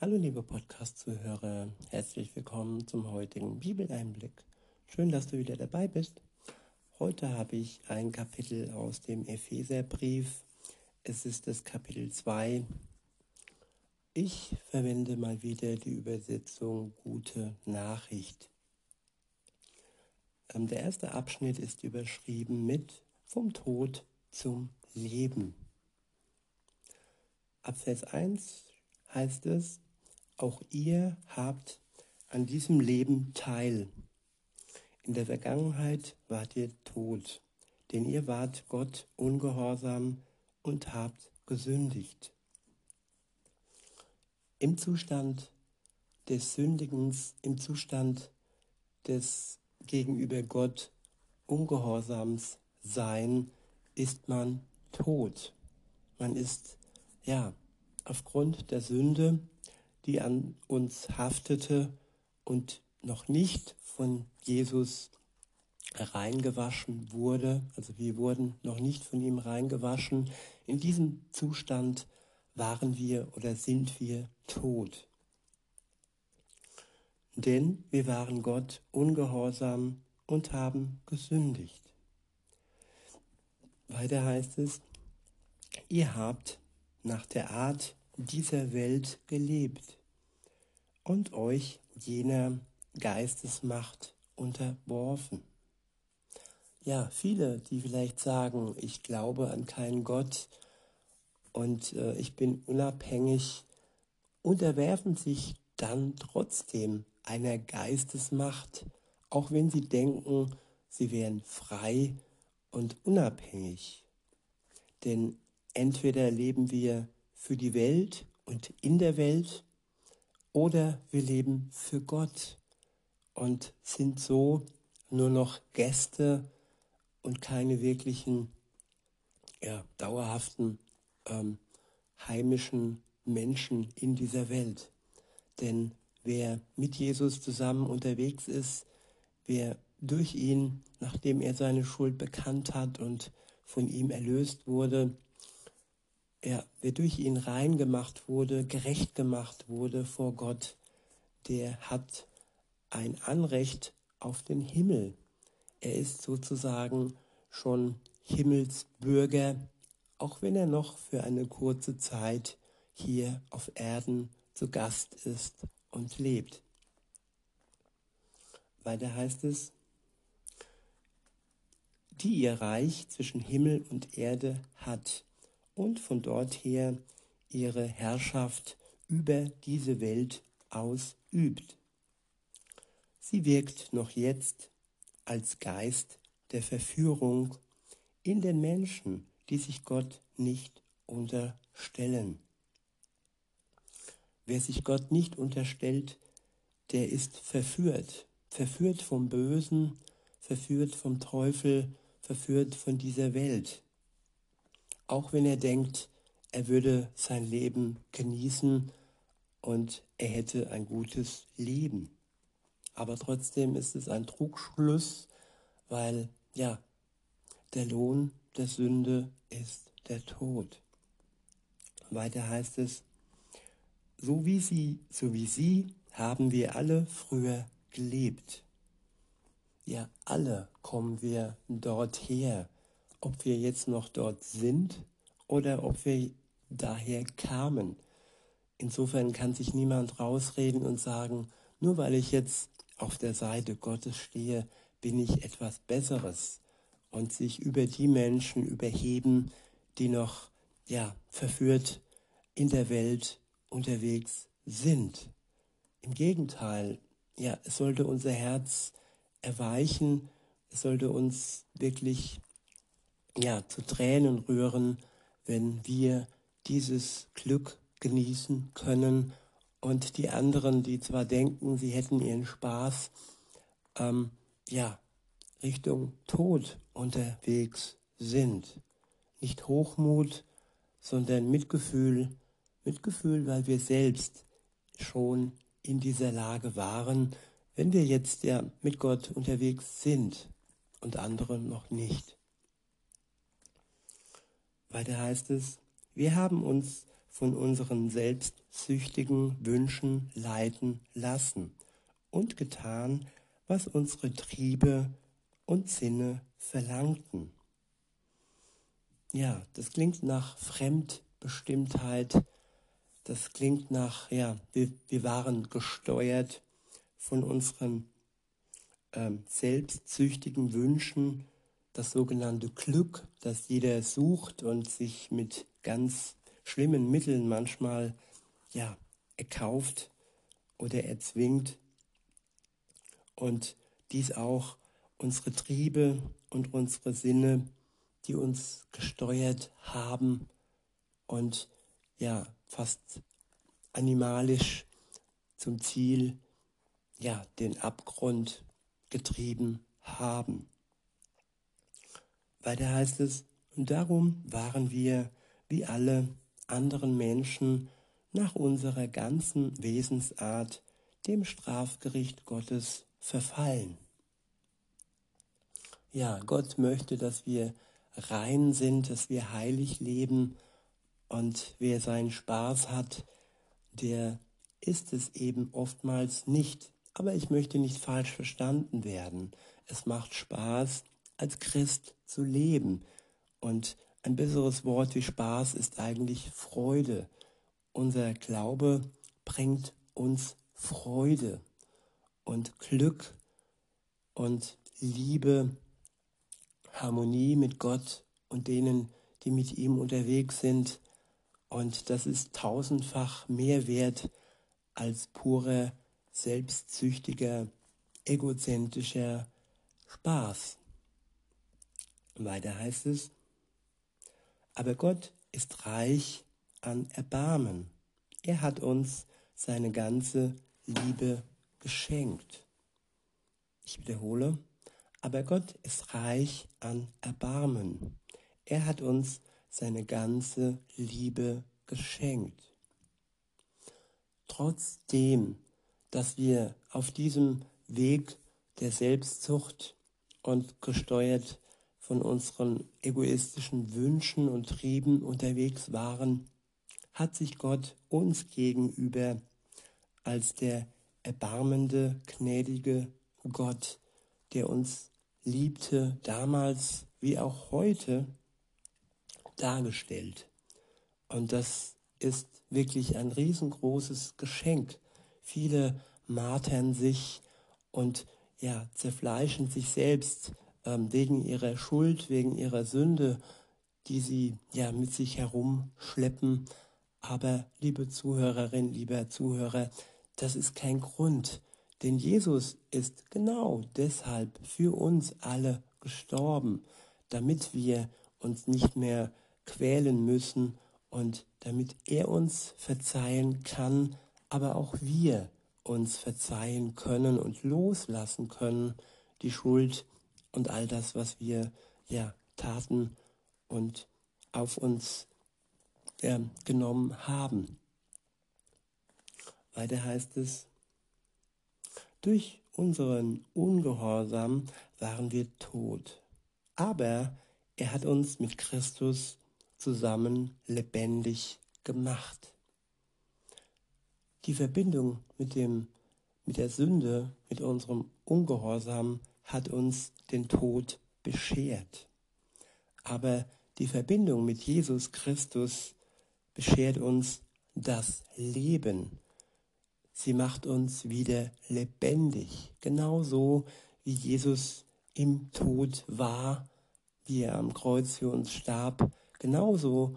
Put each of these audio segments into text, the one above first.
Hallo liebe Podcast-Zuhörer, herzlich willkommen zum heutigen Bibeleinblick. Schön, dass du wieder dabei bist. Heute habe ich ein Kapitel aus dem Epheserbrief. Es ist das Kapitel 2. Ich verwende mal wieder die Übersetzung Gute Nachricht. Ähm, der erste Abschnitt ist überschrieben mit Vom Tod zum Leben. Ab Vers 1 heißt es, auch ihr habt an diesem Leben teil. In der Vergangenheit wart ihr tot, denn ihr wart Gott ungehorsam und habt gesündigt. Im Zustand des Sündigens, im Zustand des gegenüber Gott Ungehorsams sein, ist man tot. Man ist, ja, aufgrund der Sünde die an uns haftete und noch nicht von Jesus reingewaschen wurde. Also wir wurden noch nicht von ihm reingewaschen. In diesem Zustand waren wir oder sind wir tot. Denn wir waren Gott ungehorsam und haben gesündigt. Weiter heißt es, ihr habt nach der Art dieser Welt gelebt und euch jener Geistesmacht unterworfen. Ja, viele, die vielleicht sagen, ich glaube an keinen Gott und äh, ich bin unabhängig, unterwerfen sich dann trotzdem einer Geistesmacht, auch wenn sie denken, sie wären frei und unabhängig. Denn entweder leben wir für die Welt und in der Welt oder wir leben für Gott und sind so nur noch Gäste und keine wirklichen ja, dauerhaften ähm, heimischen Menschen in dieser Welt. Denn wer mit Jesus zusammen unterwegs ist, wer durch ihn, nachdem er seine Schuld bekannt hat und von ihm erlöst wurde, ja, wer durch ihn rein gemacht wurde, gerecht gemacht wurde vor Gott, der hat ein Anrecht auf den Himmel. Er ist sozusagen schon Himmelsbürger, auch wenn er noch für eine kurze Zeit hier auf Erden zu Gast ist und lebt. Weiter heißt es, die ihr Reich zwischen Himmel und Erde hat und von dort her ihre Herrschaft über diese Welt ausübt. Sie wirkt noch jetzt als Geist der Verführung in den Menschen, die sich Gott nicht unterstellen. Wer sich Gott nicht unterstellt, der ist verführt, verführt vom Bösen, verführt vom Teufel, verführt von dieser Welt auch wenn er denkt, er würde sein Leben genießen und er hätte ein gutes Leben. Aber trotzdem ist es ein Trugschluss, weil ja, der Lohn der Sünde ist der Tod. Weiter heißt es, so wie sie, so wie sie haben wir alle früher gelebt. Ja, alle kommen wir dorthin ob wir jetzt noch dort sind oder ob wir daher kamen. Insofern kann sich niemand rausreden und sagen, nur weil ich jetzt auf der Seite Gottes stehe, bin ich etwas Besseres und sich über die Menschen überheben, die noch ja verführt in der Welt unterwegs sind. Im Gegenteil, ja, es sollte unser Herz erweichen, es sollte uns wirklich ja, zu Tränen rühren, wenn wir dieses Glück genießen können und die anderen, die zwar denken, sie hätten ihren Spaß, ähm, ja, Richtung Tod unterwegs sind. Nicht Hochmut, sondern Mitgefühl, Mitgefühl, weil wir selbst schon in dieser Lage waren, wenn wir jetzt ja mit Gott unterwegs sind und andere noch nicht. Weiter heißt es, wir haben uns von unseren selbstsüchtigen Wünschen leiten lassen und getan, was unsere Triebe und Sinne verlangten. Ja, das klingt nach Fremdbestimmtheit, das klingt nach, ja, wir, wir waren gesteuert von unseren ähm, selbstsüchtigen Wünschen, das sogenannte Glück, das jeder sucht und sich mit ganz schlimmen Mitteln manchmal ja erkauft oder erzwingt und dies auch unsere Triebe und unsere Sinne, die uns gesteuert haben und ja fast animalisch zum Ziel ja den Abgrund getrieben haben. Weiter heißt es, und darum waren wir wie alle anderen Menschen nach unserer ganzen Wesensart dem Strafgericht Gottes verfallen. Ja, Gott möchte, dass wir rein sind, dass wir heilig leben und wer seinen Spaß hat, der ist es eben oftmals nicht. Aber ich möchte nicht falsch verstanden werden. Es macht Spaß, als Christ zu leben. Und ein besseres Wort wie Spaß ist eigentlich Freude. Unser Glaube bringt uns Freude und Glück und Liebe, Harmonie mit Gott und denen, die mit ihm unterwegs sind. Und das ist tausendfach mehr wert als purer selbstsüchtiger, egozentrischer Spaß. Weiter heißt es, aber Gott ist reich an Erbarmen. Er hat uns seine ganze Liebe geschenkt. Ich wiederhole, aber Gott ist reich an Erbarmen. Er hat uns seine ganze Liebe geschenkt. Trotzdem, dass wir auf diesem Weg der Selbstzucht und gesteuert von unseren egoistischen Wünschen und Trieben unterwegs waren, hat sich Gott uns gegenüber als der erbarmende, gnädige Gott, der uns liebte, damals wie auch heute, dargestellt. Und das ist wirklich ein riesengroßes Geschenk, Viele martern sich und ja, zerfleischen sich selbst ähm, wegen ihrer Schuld, wegen ihrer Sünde, die sie ja mit sich herumschleppen. Aber liebe Zuhörerin, lieber Zuhörer, das ist kein Grund, denn Jesus ist genau deshalb für uns alle gestorben, damit wir uns nicht mehr quälen müssen und damit er uns verzeihen kann, aber auch wir uns verzeihen können und loslassen können, die Schuld und all das, was wir ja taten und auf uns äh, genommen haben. Weiter heißt es, durch unseren Ungehorsam waren wir tot, aber er hat uns mit Christus zusammen lebendig gemacht die Verbindung mit, dem, mit der Sünde, mit unserem Ungehorsam hat uns den Tod beschert. Aber die Verbindung mit Jesus Christus beschert uns das Leben. Sie macht uns wieder lebendig, genauso wie Jesus im Tod war, wie er am Kreuz für uns starb, genauso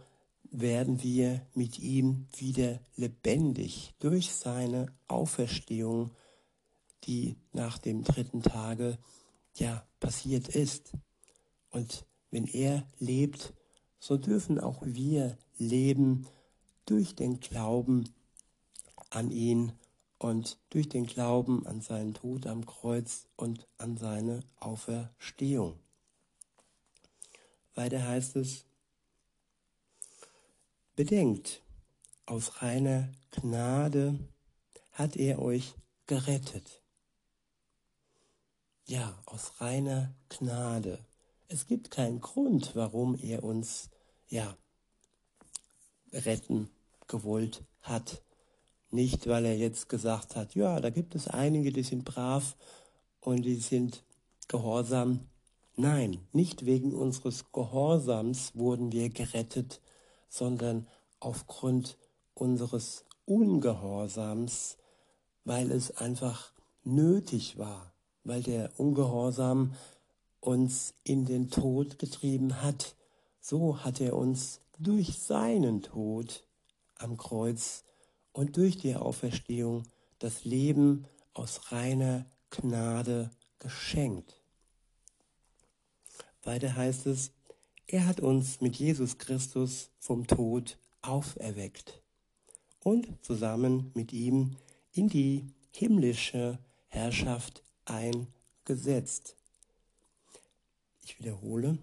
werden wir mit ihm wieder lebendig durch seine Auferstehung, die nach dem dritten Tage ja passiert ist. Und wenn er lebt, so dürfen auch wir leben durch den Glauben an ihn und durch den Glauben an seinen Tod am Kreuz und an seine Auferstehung. Weiter heißt es, Bedenkt, aus reiner Gnade hat er euch gerettet. Ja, aus reiner Gnade. Es gibt keinen Grund, warum er uns ja retten gewollt hat. Nicht, weil er jetzt gesagt hat, ja, da gibt es einige, die sind brav und die sind gehorsam. Nein, nicht wegen unseres Gehorsams wurden wir gerettet, sondern aufgrund unseres Ungehorsams, weil es einfach nötig war, weil der Ungehorsam uns in den Tod getrieben hat. So hat er uns durch seinen Tod am Kreuz und durch die Auferstehung das Leben aus reiner Gnade geschenkt. Weiter heißt es, er hat uns mit Jesus Christus vom Tod auferweckt und zusammen mit ihm in die himmlische Herrschaft eingesetzt. Ich wiederhole,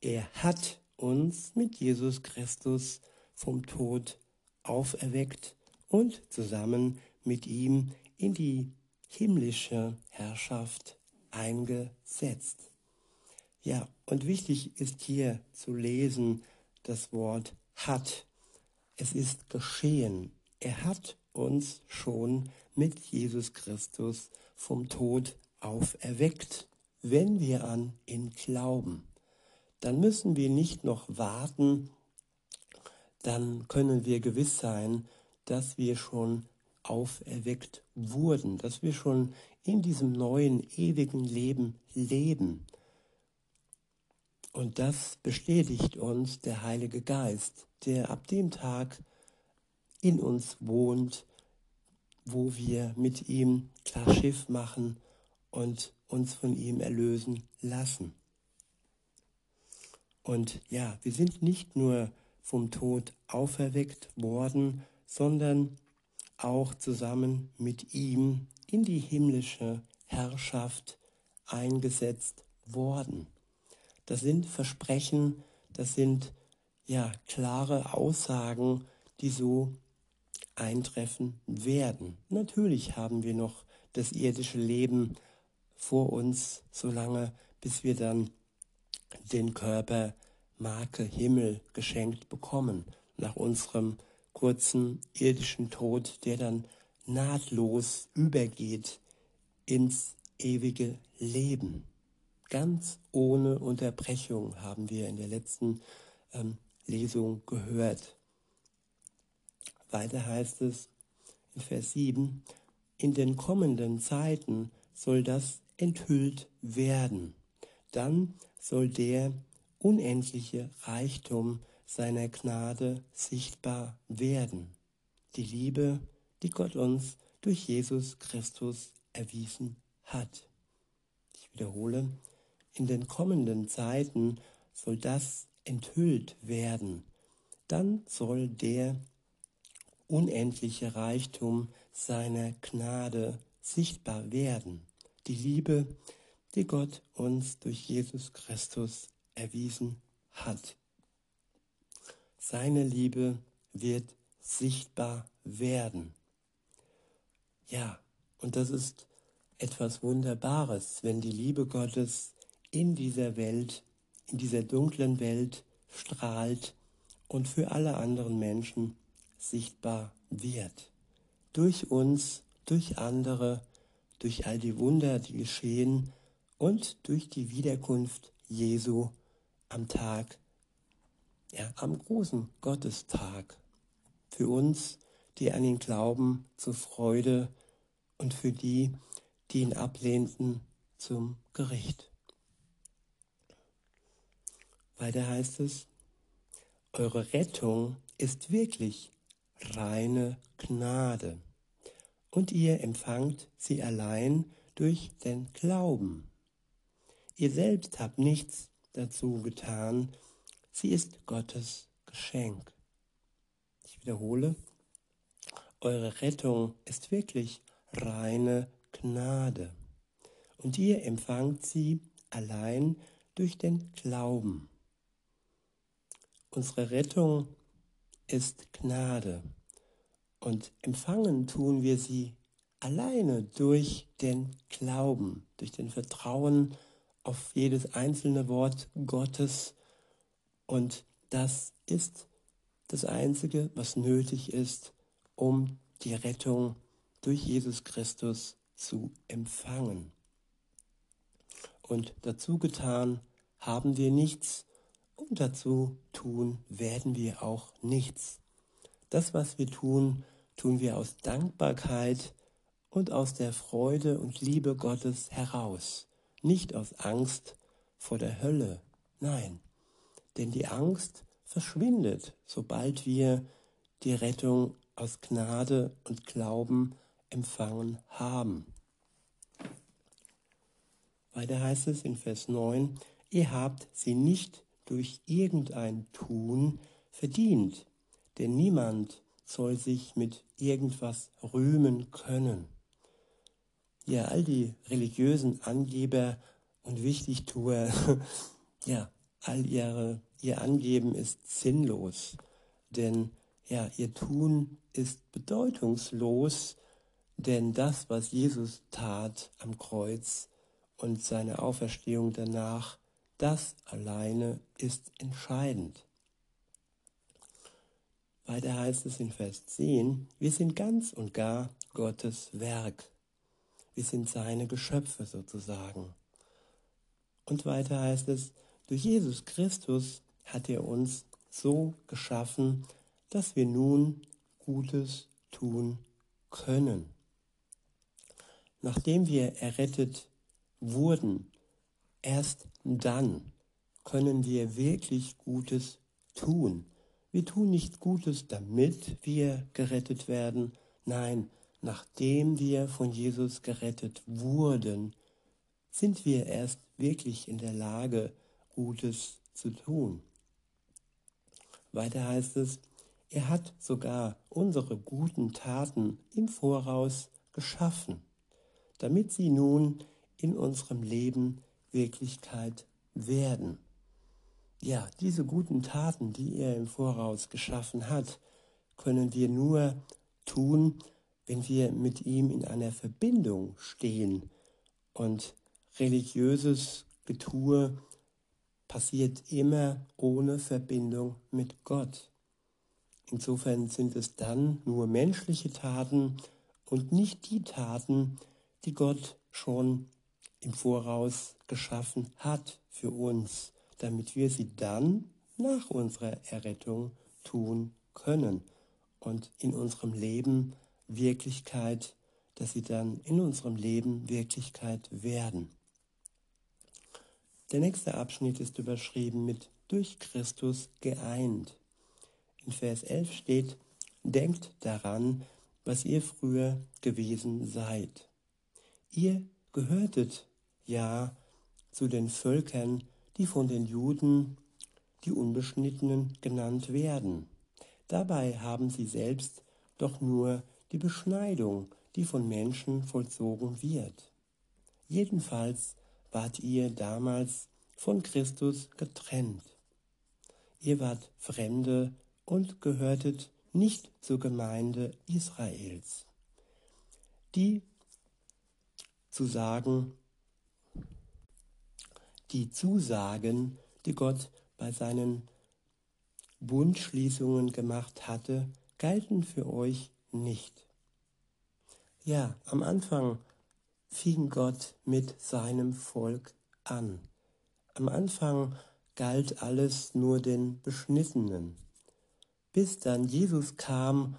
er hat uns mit Jesus Christus vom Tod auferweckt und zusammen mit ihm in die himmlische Herrschaft eingesetzt. Ja, und wichtig ist hier zu lesen das Wort hat. Es ist geschehen. Er hat uns schon mit Jesus Christus vom Tod auferweckt, wenn wir an ihn glauben. Dann müssen wir nicht noch warten, dann können wir gewiss sein, dass wir schon auferweckt wurden, dass wir schon in diesem neuen ewigen Leben leben. Und das bestätigt uns der Heilige Geist, der ab dem Tag in uns wohnt, wo wir mit ihm klar Schiff machen und uns von ihm erlösen lassen. Und ja, wir sind nicht nur vom Tod auferweckt worden, sondern auch zusammen mit ihm in die himmlische Herrschaft eingesetzt worden. Das sind Versprechen, das sind ja klare Aussagen, die so eintreffen werden. Natürlich haben wir noch das irdische Leben vor uns, solange bis wir dann den Körper Marke Himmel geschenkt bekommen, nach unserem kurzen irdischen Tod, der dann nahtlos übergeht ins ewige Leben. Ganz ohne Unterbrechung haben wir in der letzten ähm, Lesung gehört. Weiter heißt es in Vers 7, in den kommenden Zeiten soll das enthüllt werden. Dann soll der unendliche Reichtum seiner Gnade sichtbar werden. Die Liebe, die Gott uns durch Jesus Christus erwiesen hat. Ich wiederhole, in den kommenden Zeiten soll das enthüllt werden. Dann soll der unendliche Reichtum seiner Gnade sichtbar werden. Die Liebe, die Gott uns durch Jesus Christus erwiesen hat. Seine Liebe wird sichtbar werden. Ja, und das ist etwas Wunderbares, wenn die Liebe Gottes in dieser Welt, in dieser dunklen Welt strahlt und für alle anderen Menschen sichtbar wird. Durch uns, durch andere, durch all die Wunder, die geschehen und durch die Wiederkunft Jesu am Tag, ja, am großen Gottestag. Für uns, die an ihn glauben, zur Freude und für die, die ihn ablehnten, zum Gericht. Weiter heißt es, eure Rettung ist wirklich reine Gnade und ihr empfangt sie allein durch den Glauben. Ihr selbst habt nichts dazu getan. Sie ist Gottes Geschenk. Ich wiederhole, eure Rettung ist wirklich reine Gnade. Und ihr empfangt sie allein durch den Glauben. Unsere Rettung ist Gnade. Und empfangen tun wir sie alleine durch den Glauben, durch den Vertrauen auf jedes einzelne Wort Gottes. Und das ist das Einzige, was nötig ist, um die Rettung durch Jesus Christus zu empfangen. Und dazu getan haben wir nichts und dazu tun werden wir auch nichts. Das, was wir tun, tun wir aus Dankbarkeit und aus der Freude und Liebe Gottes heraus, nicht aus Angst vor der Hölle, nein, denn die Angst verschwindet, sobald wir die Rettung aus Gnade und Glauben empfangen haben. Weiter heißt es in Vers 9, ihr habt sie nicht durch irgendein Tun verdient, denn niemand soll sich mit irgendwas rühmen können. Ja, all die religiösen Angeber und Wichtigtuer, ja, all ihre, ihr Angeben ist sinnlos, denn ja, ihr Tun ist bedeutungslos, denn das, was Jesus tat am Kreuz und seine Auferstehung danach, das alleine ist entscheidend. Weiter heißt es in Vers 10, wir sind ganz und gar Gottes Werk. Wir sind seine Geschöpfe sozusagen. Und weiter heißt es, durch Jesus Christus hat er uns so geschaffen, dass wir nun Gutes tun können. Nachdem wir errettet wurden, erst dann können wir wirklich Gutes tun. Wir tun nicht Gutes, damit wir gerettet werden. Nein, nachdem wir von Jesus gerettet wurden, sind wir erst wirklich in der Lage, Gutes zu tun. Weiter heißt es, er hat sogar unsere guten Taten im Voraus geschaffen, damit sie nun in unserem Leben Wirklichkeit werden. Ja, diese guten Taten, die er im Voraus geschaffen hat, können wir nur tun, wenn wir mit ihm in einer Verbindung stehen. Und religiöses Getue passiert immer ohne Verbindung mit Gott. Insofern sind es dann nur menschliche Taten und nicht die Taten, die Gott schon im Voraus geschaffen hat für uns, damit wir sie dann nach unserer Errettung tun können und in unserem Leben Wirklichkeit, dass sie dann in unserem Leben Wirklichkeit werden. Der nächste Abschnitt ist überschrieben mit durch Christus geeint. In Vers 11 steht, denkt daran, was ihr früher gewesen seid. Ihr gehörtet ja zu den Völkern, die von den Juden die Unbeschnittenen genannt werden. Dabei haben sie selbst doch nur die Beschneidung, die von Menschen vollzogen wird. Jedenfalls wart ihr damals von Christus getrennt. Ihr wart Fremde und gehörtet nicht zur Gemeinde Israels. Die zu sagen, die Zusagen, die Gott bei seinen Bundschließungen gemacht hatte, galten für euch nicht. Ja, am Anfang fing Gott mit seinem Volk an. Am Anfang galt alles nur den Beschnittenen, bis dann Jesus kam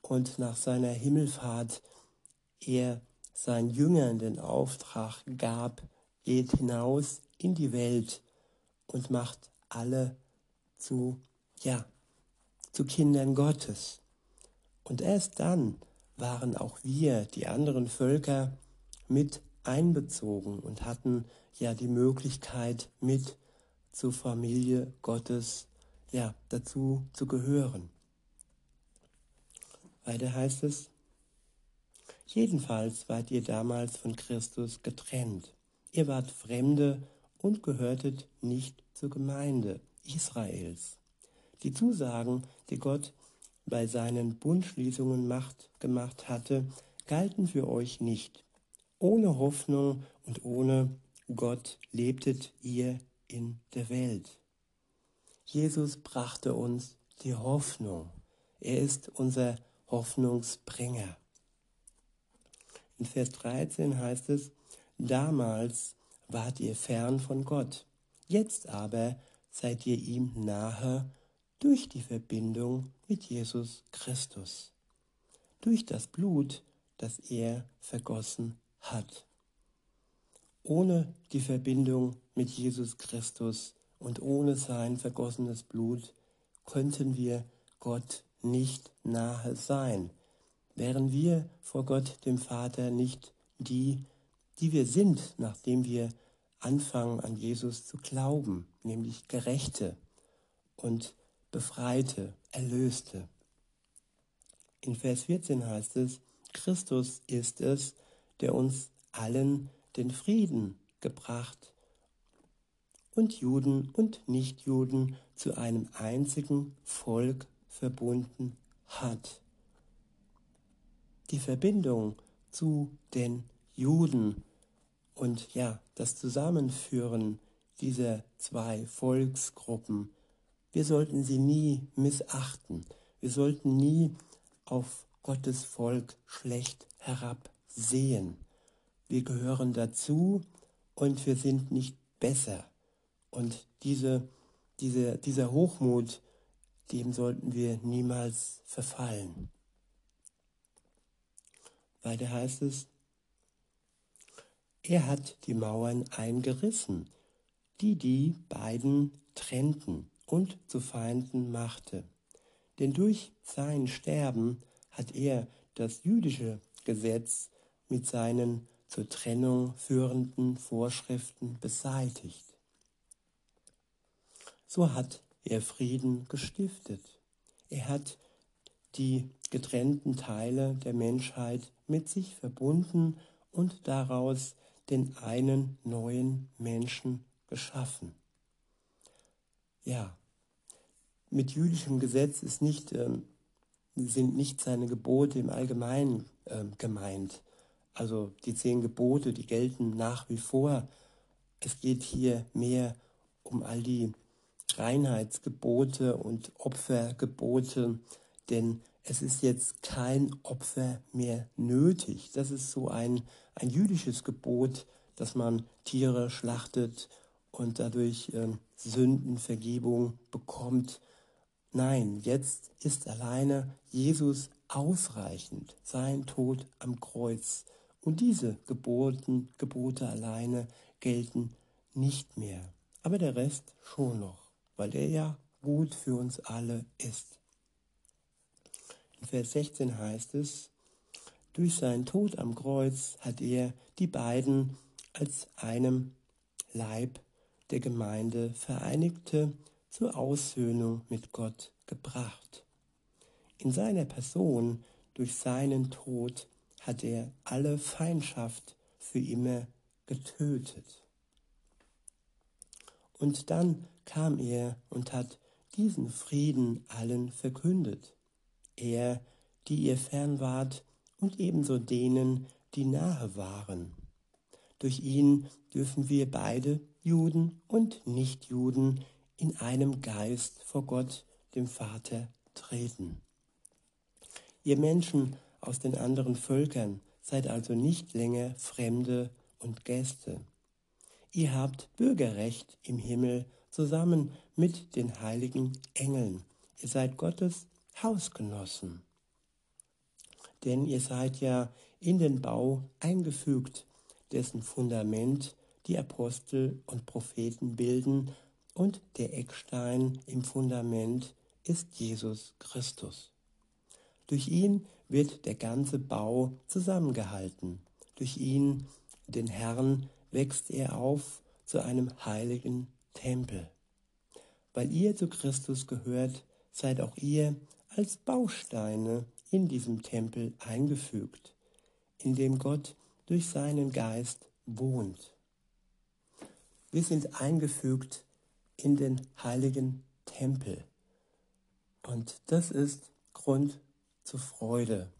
und nach seiner Himmelfahrt er seinen Jüngern den Auftrag gab, geht hinaus in die Welt und macht alle zu, ja, zu Kindern Gottes. Und erst dann waren auch wir, die anderen Völker, mit einbezogen und hatten ja die Möglichkeit, mit zur Familie Gottes ja, dazu zu gehören. Weiter heißt es, jedenfalls wart ihr damals von Christus getrennt. Ihr wart Fremde und gehörtet nicht zur Gemeinde Israels. Die Zusagen, die Gott bei seinen Bundschließungen macht, gemacht hatte, galten für euch nicht. Ohne Hoffnung und ohne Gott lebtet ihr in der Welt. Jesus brachte uns die Hoffnung. Er ist unser Hoffnungsbringer. In Vers 13 heißt es, damals wart ihr fern von Gott, jetzt aber seid ihr ihm nahe durch die Verbindung mit Jesus Christus, durch das Blut, das er vergossen hat. Ohne die Verbindung mit Jesus Christus und ohne sein vergossenes Blut könnten wir Gott nicht nahe sein, wären wir vor Gott dem Vater nicht die, die wir sind, nachdem wir anfangen an Jesus zu glauben, nämlich Gerechte und Befreite, Erlöste. In Vers 14 heißt es, Christus ist es, der uns allen den Frieden gebracht und Juden und Nichtjuden zu einem einzigen Volk verbunden hat. Die Verbindung zu den Juden und ja, das Zusammenführen dieser zwei Volksgruppen, wir sollten sie nie missachten. Wir sollten nie auf Gottes Volk schlecht herabsehen. Wir gehören dazu und wir sind nicht besser. Und diese, diese, dieser Hochmut, dem sollten wir niemals verfallen. Weiter heißt es, er hat die Mauern eingerissen, die die beiden trennten und zu Feinden machte. Denn durch sein Sterben hat er das jüdische Gesetz mit seinen zur Trennung führenden Vorschriften beseitigt. So hat er Frieden gestiftet. Er hat die getrennten Teile der Menschheit mit sich verbunden und daraus den einen neuen Menschen geschaffen. Ja, mit jüdischem Gesetz ist nicht, ähm, sind nicht seine Gebote im Allgemeinen ähm, gemeint. Also die zehn Gebote, die gelten nach wie vor. Es geht hier mehr um all die Reinheitsgebote und Opfergebote, denn es ist jetzt kein Opfer mehr nötig. Das ist so ein, ein jüdisches Gebot, dass man Tiere schlachtet und dadurch äh, Sündenvergebung bekommt. Nein, jetzt ist alleine Jesus ausreichend, sein Tod am Kreuz. Und diese Geboten, Gebote alleine gelten nicht mehr. Aber der Rest schon noch, weil er ja gut für uns alle ist. Vers 16 heißt es, durch seinen Tod am Kreuz hat er die beiden als einem Leib der Gemeinde vereinigte zur Aussöhnung mit Gott gebracht. In seiner Person, durch seinen Tod, hat er alle Feindschaft für immer getötet. Und dann kam er und hat diesen Frieden allen verkündet er, die ihr fern wart, und ebenso denen, die nahe waren. Durch ihn dürfen wir beide, Juden und Nichtjuden, in einem Geist vor Gott, dem Vater, treten. Ihr Menschen aus den anderen Völkern seid also nicht länger Fremde und Gäste. Ihr habt Bürgerrecht im Himmel zusammen mit den heiligen Engeln. Ihr seid Gottes Hausgenossen. Denn ihr seid ja in den Bau eingefügt, dessen Fundament die Apostel und Propheten bilden und der Eckstein im Fundament ist Jesus Christus. Durch ihn wird der ganze Bau zusammengehalten. Durch ihn, den Herrn, wächst er auf zu einem heiligen Tempel. Weil ihr zu Christus gehört, seid auch ihr als Bausteine in diesem Tempel eingefügt, in dem Gott durch seinen Geist wohnt. Wir sind eingefügt in den heiligen Tempel. Und das ist Grund zur Freude.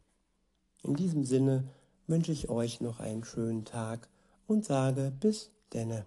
In diesem Sinne wünsche ich euch noch einen schönen Tag und sage bis denne.